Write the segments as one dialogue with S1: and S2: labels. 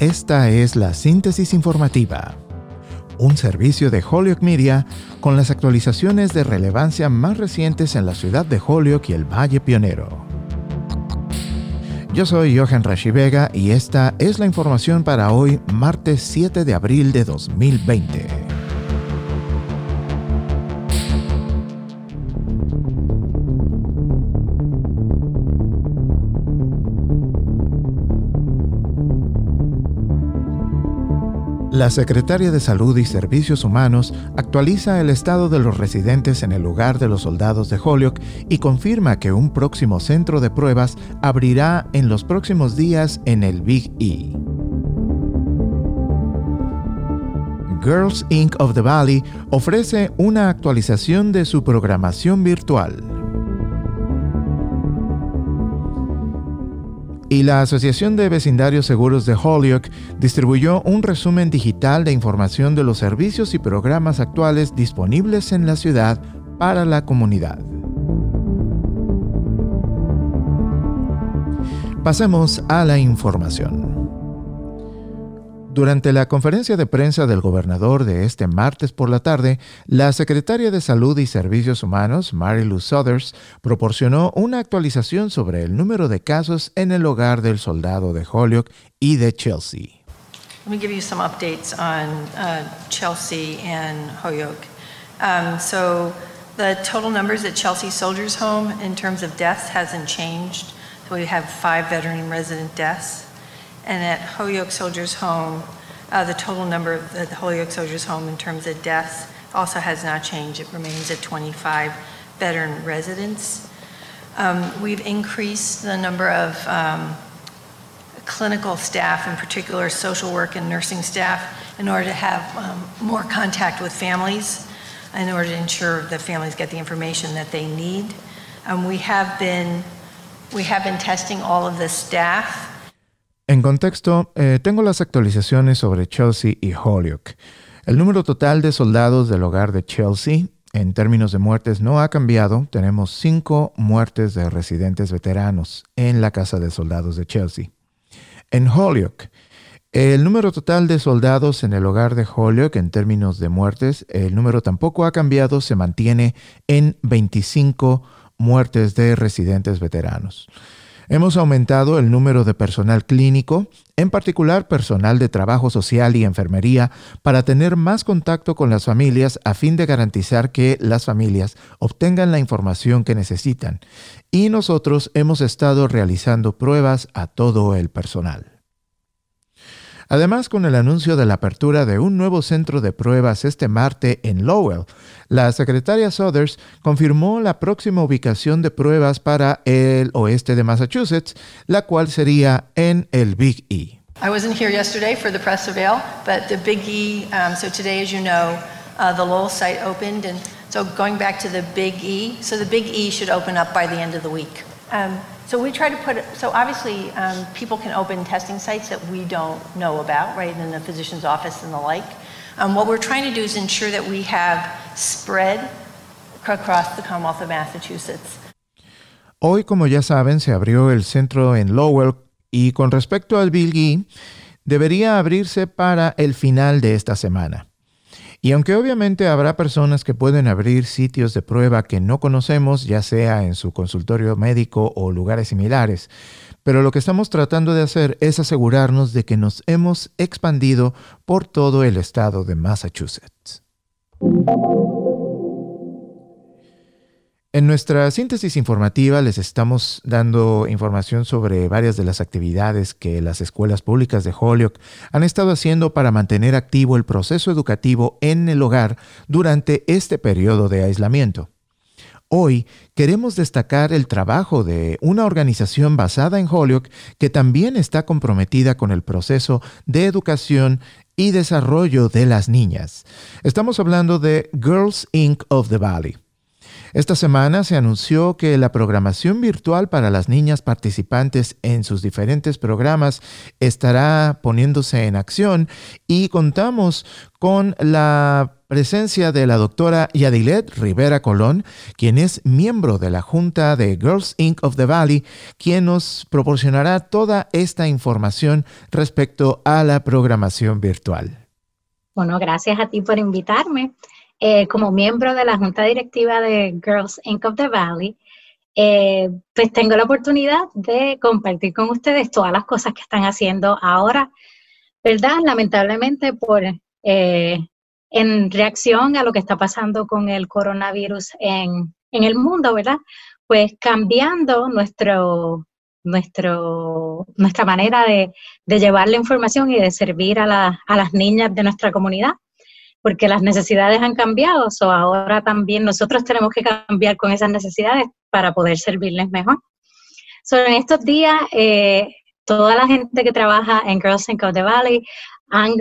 S1: Esta es la síntesis informativa, un servicio de Holyoke Media con las actualizaciones de relevancia más recientes en la ciudad de Holyoke y el Valle Pionero. Yo soy Johan Rashi Vega y esta es la información para hoy, martes 7 de abril de 2020. La Secretaria de Salud y Servicios Humanos actualiza el estado de los residentes en el lugar de los soldados de Holyoke y confirma que un próximo centro de pruebas abrirá en los próximos días en el Big E. Girls Inc. of the Valley ofrece una actualización de su programación virtual. Y la Asociación de Vecindarios Seguros de Holyoke distribuyó un resumen digital de información de los servicios y programas actuales disponibles en la ciudad para la comunidad. Pasemos a la información. Durante la conferencia de prensa del gobernador de este martes por la tarde, la secretaria de Salud y Servicios Humanos, Mary Lou Suthers, proporcionó una actualización sobre el número de casos en el hogar del soldado de Holyoke y de Chelsea.
S2: Let me give you some updates on uh, Chelsea and Holyoke. Um, so the total numbers at Chelsea Soldiers Home in terms of deaths hasn't changed. So we have five veteran resident deaths. And at Holyoke Soldiers Home, uh, the total number of the Holyoke Soldiers Home in terms of deaths also has not changed. It remains at 25 veteran residents. Um, we've increased the number of um, clinical staff, in particular social work and nursing staff, in order to have um, more contact with families, in order to ensure that families get the information that they need. Um, we have been we have been testing all of the staff
S1: En contexto, eh, tengo las actualizaciones sobre Chelsea y Holyoke. El número total de soldados del hogar de Chelsea, en términos de muertes, no ha cambiado. Tenemos cinco muertes de residentes veteranos en la casa de soldados de Chelsea. En Holyoke, el número total de soldados en el hogar de Holyoke, en términos de muertes, el número tampoco ha cambiado, se mantiene en 25 muertes de residentes veteranos. Hemos aumentado el número de personal clínico, en particular personal de trabajo social y enfermería, para tener más contacto con las familias a fin de garantizar que las familias obtengan la información que necesitan. Y nosotros hemos estado realizando pruebas a todo el personal. Además, con el anuncio de la apertura de un nuevo centro de pruebas este martes en Lowell, la secretaria Sothers confirmó la próxima ubicación de pruebas para el oeste de Massachusetts, la cual sería en el Big E.
S2: I wasn't here yesterday for the press avail, but the Big E, um, so today, as you know, uh, the Lowell site opened, and so going back to the Big E, so the Big E should open up by the end of the week. Um, so we try to put so obviously um, people can open testing sites that we don't know about, right, in the physician's office and the like. Um, what we're trying to do is ensure that we have spread across the Commonwealth of Massachusetts.
S1: Hoy, como ya saben, se abrió el centro en Lowell y con respecto al Bill Gee, debería abrirse para el final de esta semana. Y aunque obviamente habrá personas que pueden abrir sitios de prueba que no conocemos, ya sea en su consultorio médico o lugares similares, pero lo que estamos tratando de hacer es asegurarnos de que nos hemos expandido por todo el estado de Massachusetts. En nuestra síntesis informativa les estamos dando información sobre varias de las actividades que las escuelas públicas de Holyoke han estado haciendo para mantener activo el proceso educativo en el hogar durante este periodo de aislamiento. Hoy queremos destacar el trabajo de una organización basada en Holyoke que también está comprometida con el proceso de educación y desarrollo de las niñas. Estamos hablando de Girls Inc. of the Valley. Esta semana se anunció que la programación virtual para las niñas participantes en sus diferentes programas estará poniéndose en acción y contamos con la presencia de la doctora Yadilet Rivera Colón, quien es miembro de la Junta de Girls Inc. of the Valley, quien nos proporcionará toda esta información respecto a la programación virtual.
S3: Bueno, gracias a ti por invitarme. Eh, como miembro de la Junta Directiva de Girls Inc. of the Valley, eh, pues tengo la oportunidad de compartir con ustedes todas las cosas que están haciendo ahora, ¿verdad? Lamentablemente por eh, en reacción a lo que está pasando con el coronavirus en, el mundo, ¿verdad? Pues cambiando nuestro, nuestro, nuestra manera de, llevar la información y de servir a, a, las niñas de nuestra comunidad, porque las necesidades han cambiado, o ahora también nosotros tenemos que cambiar con esas necesidades para poder servirles mejor. So, en estos días, eh, toda la gente que trabaja en Girls in the Valley han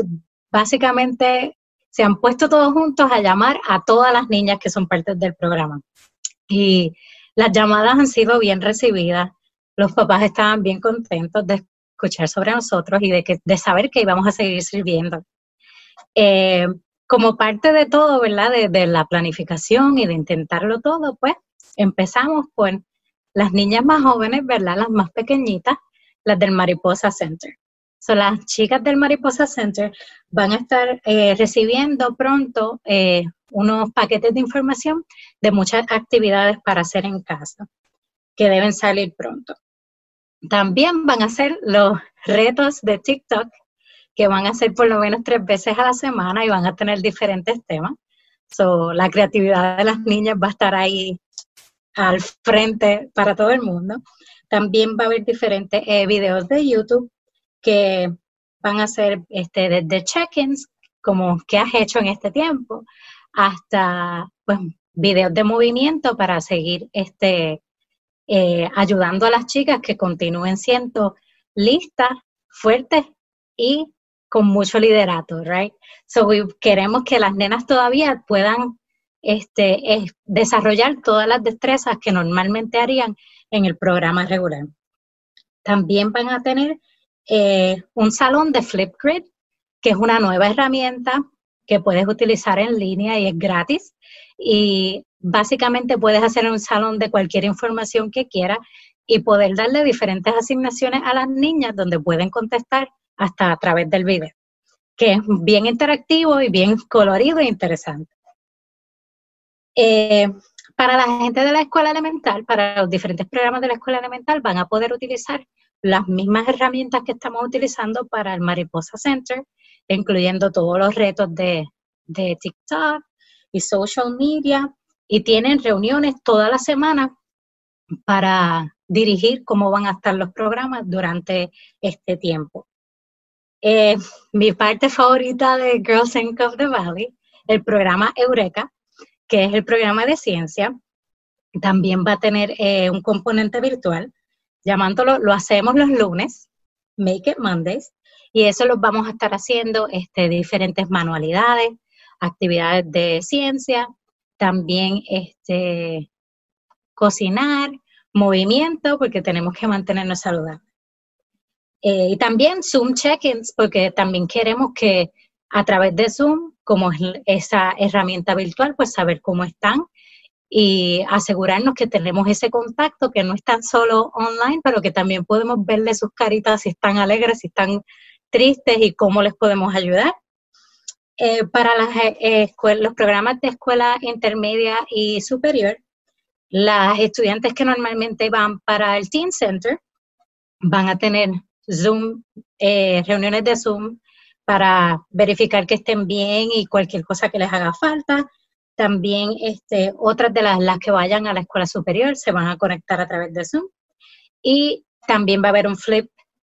S3: básicamente se han puesto todos juntos a llamar a todas las niñas que son parte del programa. Y las llamadas han sido bien recibidas. Los papás estaban bien contentos de escuchar sobre nosotros y de, que, de saber que íbamos a seguir sirviendo. Eh, como parte de todo, ¿verdad? De, de, la planificación y de intentarlo todo, pues empezamos con las niñas más jóvenes, ¿verdad? Las más pequeñitas, las del Mariposa Center. So, las chicas del Mariposa Center van a estar eh, recibiendo pronto eh, unos paquetes de información de muchas actividades para hacer en casa que deben salir pronto. También van a hacer los retos de TikTok que van a ser por lo menos tres veces a la semana y van a tener diferentes temas. So, la creatividad de las niñas va a estar ahí al frente para todo el mundo. También va a haber diferentes eh, videos de YouTube que van a ser este, desde check-ins, como qué has hecho en este tiempo, hasta pues, videos de movimiento para seguir este, eh, ayudando a las chicas que continúen siendo listas, fuertes y con mucho liderato, right? So queremos que las nenas todavía puedan este, desarrollar todas las destrezas que normalmente harían en el programa regular. También van a tener eh, un salón de Flipgrid, que es una nueva herramienta que puedes utilizar en línea y es gratis. Y básicamente puedes hacer un salón de cualquier información que quieras y poder darle diferentes asignaciones a las niñas donde pueden contestar hasta a través del video, que es bien interactivo y bien colorido e interesante. Eh, para la gente de la escuela elemental, para los diferentes programas de la escuela elemental, van a poder utilizar las mismas herramientas que estamos utilizando para el Mariposa Center, incluyendo todos los retos de, TikTok y social media, y tienen reuniones toda la semana para dirigir cómo van a estar los programas durante este tiempo. Eh, mi parte favorita de Girls Inc. of the Valley, el programa Eureka, que es el programa de ciencia, también va a tener eh, un componente virtual llamándolo, lo hacemos los lunes, Make It Mondays, y eso lo vamos a estar haciendo este, diferentes manualidades, actividades de ciencia, también este, cocinar, movimiento, porque tenemos que mantenernos saludables. Eh, y también Zoom check-ins, porque también queremos que a través de Zoom, como es esa herramienta virtual, pues saber cómo están y asegurarnos que tenemos ese contacto, que no están solo online, pero que también podemos verle sus caritas si están alegres, si están tristes y cómo les podemos ayudar. Eh, para las, eh, los programas de escuela intermedia y superior, las estudiantes que normalmente van para el Teen Center van a tener Zoom, eh, reuniones de Zoom para verificar que estén bien y cualquier cosa que les haga falta también este, otras de las, las que vayan a la escuela superior se van a conectar a través de Zoom. Y también va a haber un flip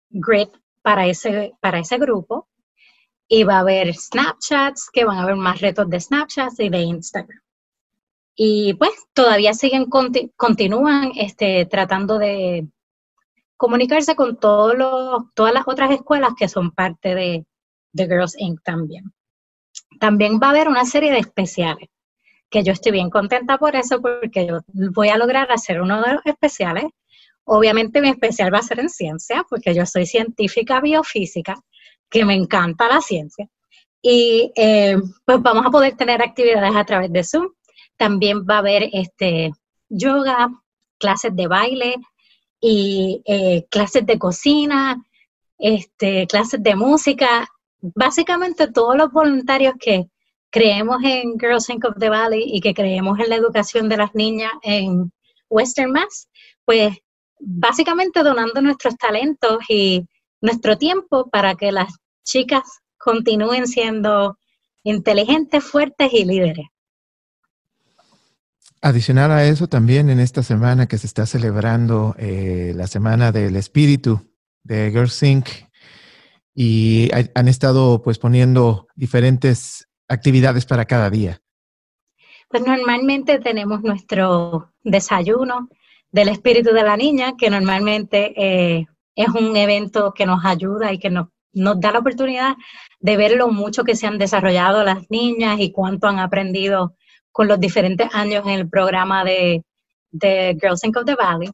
S3: grid para ese, para ese grupo. Y va a haber Snapchats, que van a haber más retos de Snapchats y de Instagram. Y pues todavía siguen, continúan este, tratando de comunicarse con todos los, todas las otras escuelas que son parte de, de Girls Inc. también. También va a haber una serie de especiales que yo estoy bien contenta por eso, porque yo voy a lograr hacer uno de los especiales. Obviamente mi especial va a ser en ciencia, porque yo soy científica biofísica, que me encanta la ciencia. Y eh, pues vamos a poder tener actividades a través de Zoom. También va a haber este, yoga, clases de baile y eh, clases de cocina, este, clases de música. Básicamente todos los voluntarios que creemos en Girls Inc. of the Valley y que creemos en la educación de las niñas en Western Mass, pues básicamente donando nuestros talentos y nuestro tiempo para que las chicas continúen siendo inteligentes, fuertes y líderes.
S1: Adicional a eso, también en esta semana que se está celebrando eh, la Semana del Espíritu de Girls Inc. y han estado pues poniendo diferentes actividades para cada día.
S3: Pues normalmente tenemos nuestro desayuno del espíritu de la niña, que normalmente eh, es un evento que nos ayuda y que nos, nos da la oportunidad de ver lo mucho que se han desarrollado las niñas y cuánto han aprendido con los diferentes años en el programa de, Girls Inc. of the Valley.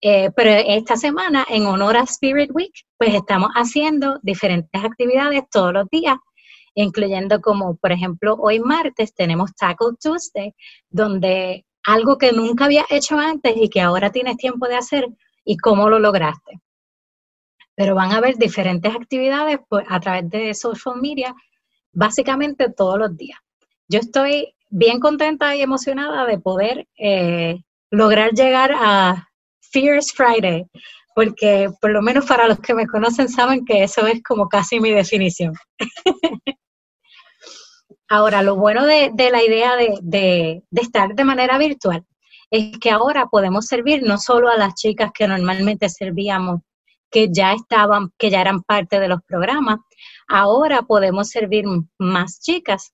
S3: Eh, pero esta semana, en honor a Spirit Week, pues estamos haciendo diferentes actividades todos los días, incluyendo como, por ejemplo, hoy martes tenemos Tackle Tuesday, donde algo que nunca había hecho antes y que ahora tienes tiempo de hacer y cómo lo lograste. Pero van a haber diferentes actividades pues, a través de social media, básicamente todos los días. Yo estoy bien contenta y emocionada de poder eh, lograr llegar a Fierce Friday, porque por lo menos para los que me conocen saben que eso es como casi mi definición. ahora, lo bueno de, la idea de, estar de manera virtual es que ahora podemos servir no solo a las chicas que normalmente servíamos, que ya estaban, que ya eran parte de los programas, ahora podemos servir más chicas.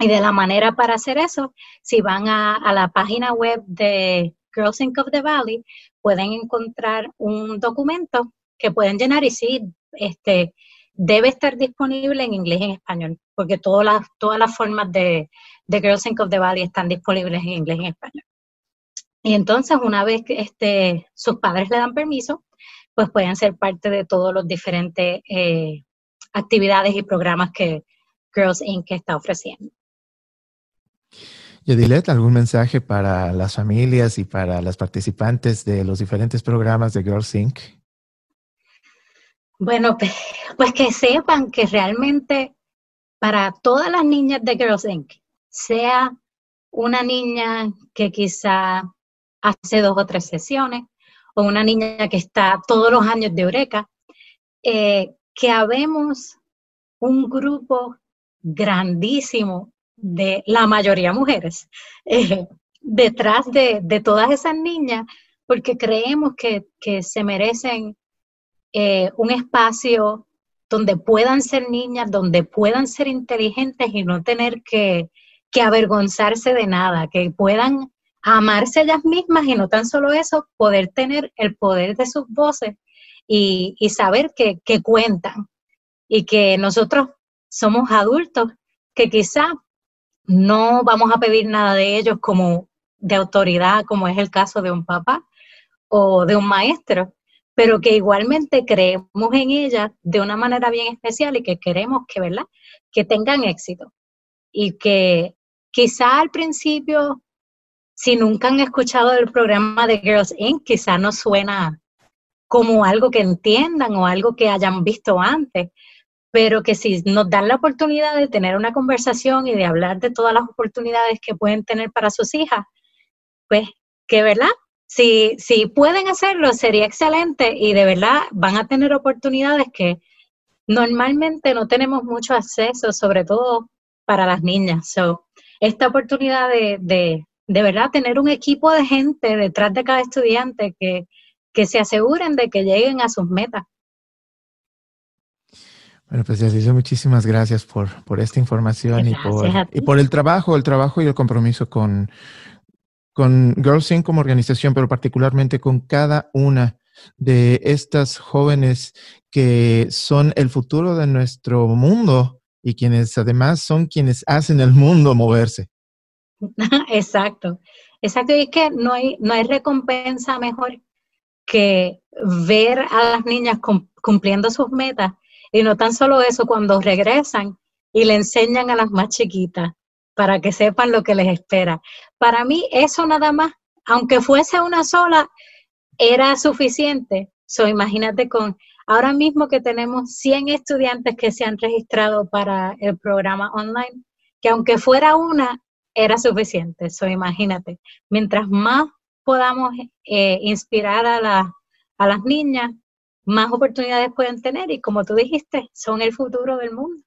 S3: Y de la manera para hacer eso, si van a, la página web de Girls Inc. of the Valley, pueden encontrar un documento que pueden llenar y sí, este, debe estar disponible en inglés y en español, porque todas las, todas las formas de, de Girls Inc. of the Valley están disponibles en inglés y en español. Y entonces, una vez que este, sus padres le dan permiso, pues pueden ser parte de todos los diferentes eh, actividades y programas que Girls Inc. está ofreciendo.
S1: Yedilet, ¿algún mensaje para las familias y para las participantes de los diferentes programas de Girls Inc.?
S3: Bueno, pues que sepan que realmente para todas las niñas de Girls Inc., sea una niña que quizá hace dos o tres sesiones, o una niña que está todos los años de Eureka, eh, que habemos un grupo grandísimo de la mayoría mujeres, eh, detrás de, todas esas niñas, porque creemos que, se merecen eh, un espacio donde puedan ser niñas, donde puedan ser inteligentes y no tener que, avergonzarse de nada, que puedan amarse ellas mismas y no tan solo eso, poder tener el poder de sus voces y, saber que, que, cuentan y que nosotros somos adultos que quizá no vamos a pedir nada de ellos como de autoridad, como es el caso de un papá o de un maestro, pero que igualmente creemos en ellas de una manera bien especial y que queremos que, ¿verdad? Que tengan éxito. Y que quizá al principio, si nunca han escuchado el programa de Girls Inc., quizá no suena como algo que entiendan o algo que hayan visto antes, pero que si nos dan la oportunidad de tener una conversación y de hablar de todas las oportunidades que pueden tener para sus hijas, pues que verdad, si, si pueden hacerlo sería excelente y de verdad van a tener oportunidades que normalmente no tenemos mucho acceso, sobre todo para las niñas. So, esta oportunidad de, de, de verdad tener un equipo de gente detrás de cada estudiante que, que se aseguren de que lleguen a sus metas.
S1: Bueno, pues Yaciso, muchísimas gracias por, por esta información y por, y por, el trabajo, el trabajo y el compromiso con, con Girls Inc. como organización, pero particularmente con cada una de estas jóvenes que son el futuro de nuestro mundo y quienes además son quienes hacen el mundo moverse.
S3: Exacto, exacto. Y es que no hay, no hay recompensa mejor que ver a las niñas cumpliendo sus metas y no tan solo eso, cuando regresan y le enseñan a las más chiquitas para que sepan lo que les espera. Para mí eso nada más, aunque fuese una sola, era suficiente. So, imagínate con ahora mismo que tenemos 100 estudiantes que se han registrado para el programa online, que aunque fuera una, era suficiente. So, imagínate, mientras más podamos eh, inspirar a, a las niñas, más oportunidades pueden tener y como tú dijiste, son el futuro del mundo.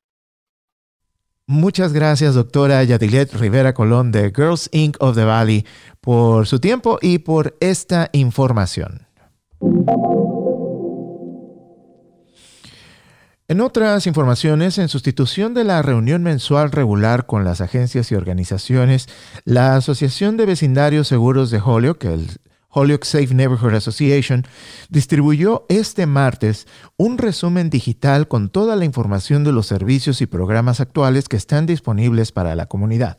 S1: Muchas gracias, doctora Yadilet Rivera Colón de Girls Inc. of the Valley, por su tiempo y por esta información. En otras informaciones, en sustitución de la reunión mensual regular con las agencias y organizaciones, la Asociación de Vecindarios Seguros de Holyoke, el Holyoke Safe Neighborhood Association, distribuyó este martes un resumen digital con toda la información de los servicios y programas actuales que están disponibles para la comunidad.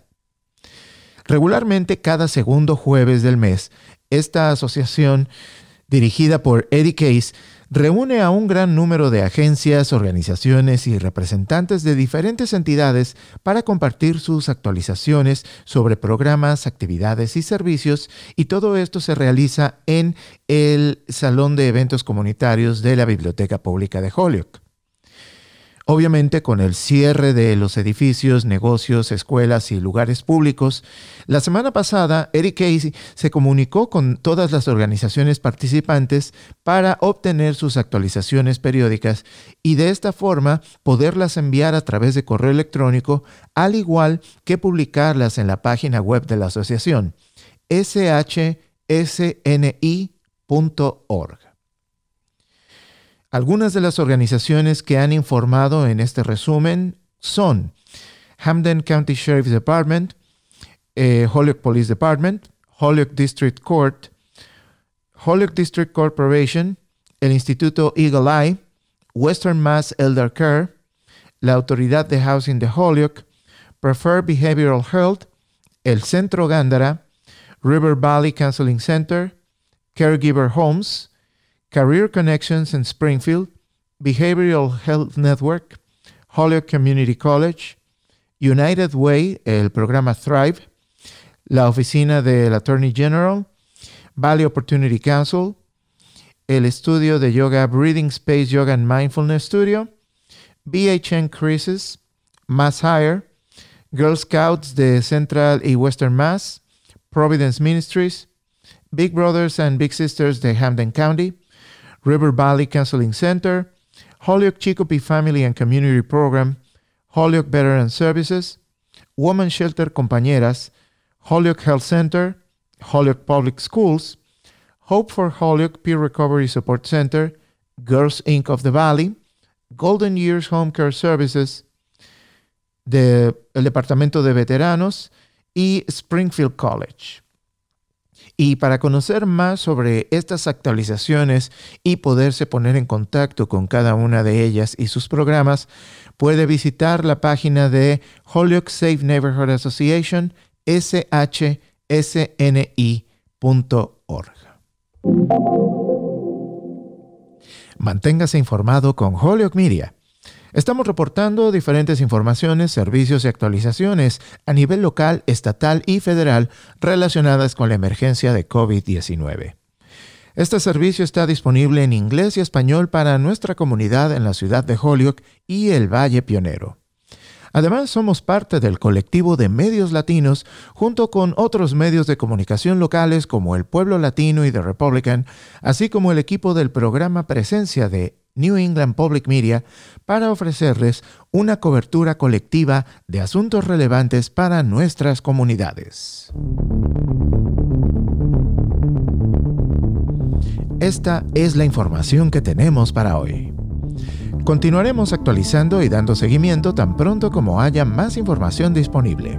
S1: Regularmente cada segundo jueves del mes, esta asociación, dirigida por Eddie Case, reúne a un gran número de agencias, organizaciones y representantes de diferentes entidades para compartir sus actualizaciones sobre programas, actividades y servicios y todo esto se realiza en el Salón de Eventos Comunitarios de la Biblioteca Pública de Holyoke. Obviamente con el cierre de los edificios, negocios, escuelas y lugares públicos, la semana pasada Eric Casey se comunicó con todas las organizaciones participantes para obtener sus actualizaciones periódicas y de esta forma poderlas enviar a través de correo electrónico, al igual que publicarlas en la página web de la asociación shsni.org. Algunas de las organizaciones que han informado en este resumen son Hamden County Sheriff's Department, eh, Holyoke Police Department, Holyoke District Court, Holyoke District Corporation, el Instituto Eagle Eye, Western Mass Elder Care, la Autoridad de Housing de Holyoke, Preferred Behavioral Health, el Centro Gándara, River Valley Counseling Center, Caregiver Homes, Career Connections in Springfield, Behavioral Health Network, Holyoke Community College, United Way, el programa Thrive, la oficina del Attorney General, Valley Opportunity Council, el estudio de yoga Breathing Space Yoga and Mindfulness Studio, BHN Crisis, Mass Higher, Girl Scouts de Central y Western Mass, Providence Ministries, Big Brothers and Big Sisters de Hamden County, River Valley Counseling Center, Holyoke Chicopee Family and Community Program, Holyoke Veteran Services, Woman Shelter Compañeras, Holyoke Health Center, Holyoke Public Schools, Hope for Holyoke Peer Recovery Support Center, Girls Inc. of the Valley, Golden Years Home Care Services, el Departamento de Veteranos y Springfield College. Y para conocer más sobre estas actualizaciones y poderse poner en contacto con cada una de ellas y sus programas, puede visitar la página de Holyoke Safe Neighborhood Association, shsni.org. Manténgase informado con Holyoke Media. Estamos reportando diferentes informaciones, servicios y actualizaciones a nivel local, estatal y federal relacionadas con la emergencia de COVID-19. Este servicio está disponible en inglés y español para nuestra comunidad en la ciudad de Holyoke y el Valle Pionero. Además, somos parte del colectivo de medios latinos junto con otros medios de comunicación locales como El Pueblo Latino y The Republican, así como el equipo del programa Presencia de New England Public Media para ofrecerles una cobertura colectiva de asuntos relevantes para nuestras comunidades. Esta es la información que tenemos para hoy. Continuaremos actualizando y dando seguimiento tan pronto como haya más información disponible.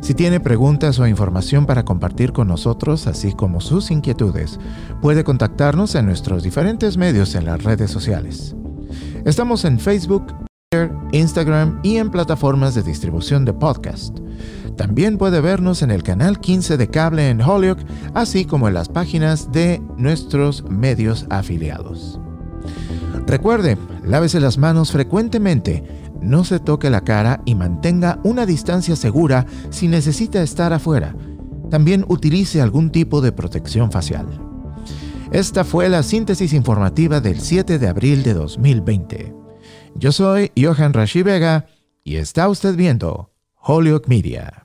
S1: Si tiene preguntas o información para compartir con nosotros, así como sus inquietudes, puede contactarnos en nuestros diferentes medios en las redes sociales. Estamos en Facebook, Twitter, Instagram y en plataformas de distribución de podcast. También puede vernos en el canal 15 de cable en Holyoke, así como en las páginas de nuestros medios afiliados. Recuerde, lávese las manos frecuentemente, no se toque la cara y mantenga una distancia segura si necesita estar afuera. También utilice algún tipo de protección facial. Esta fue la síntesis informativa del 7 de abril de 2020. Yo soy Johan Rashi Vega y está usted viendo Holyoke Media.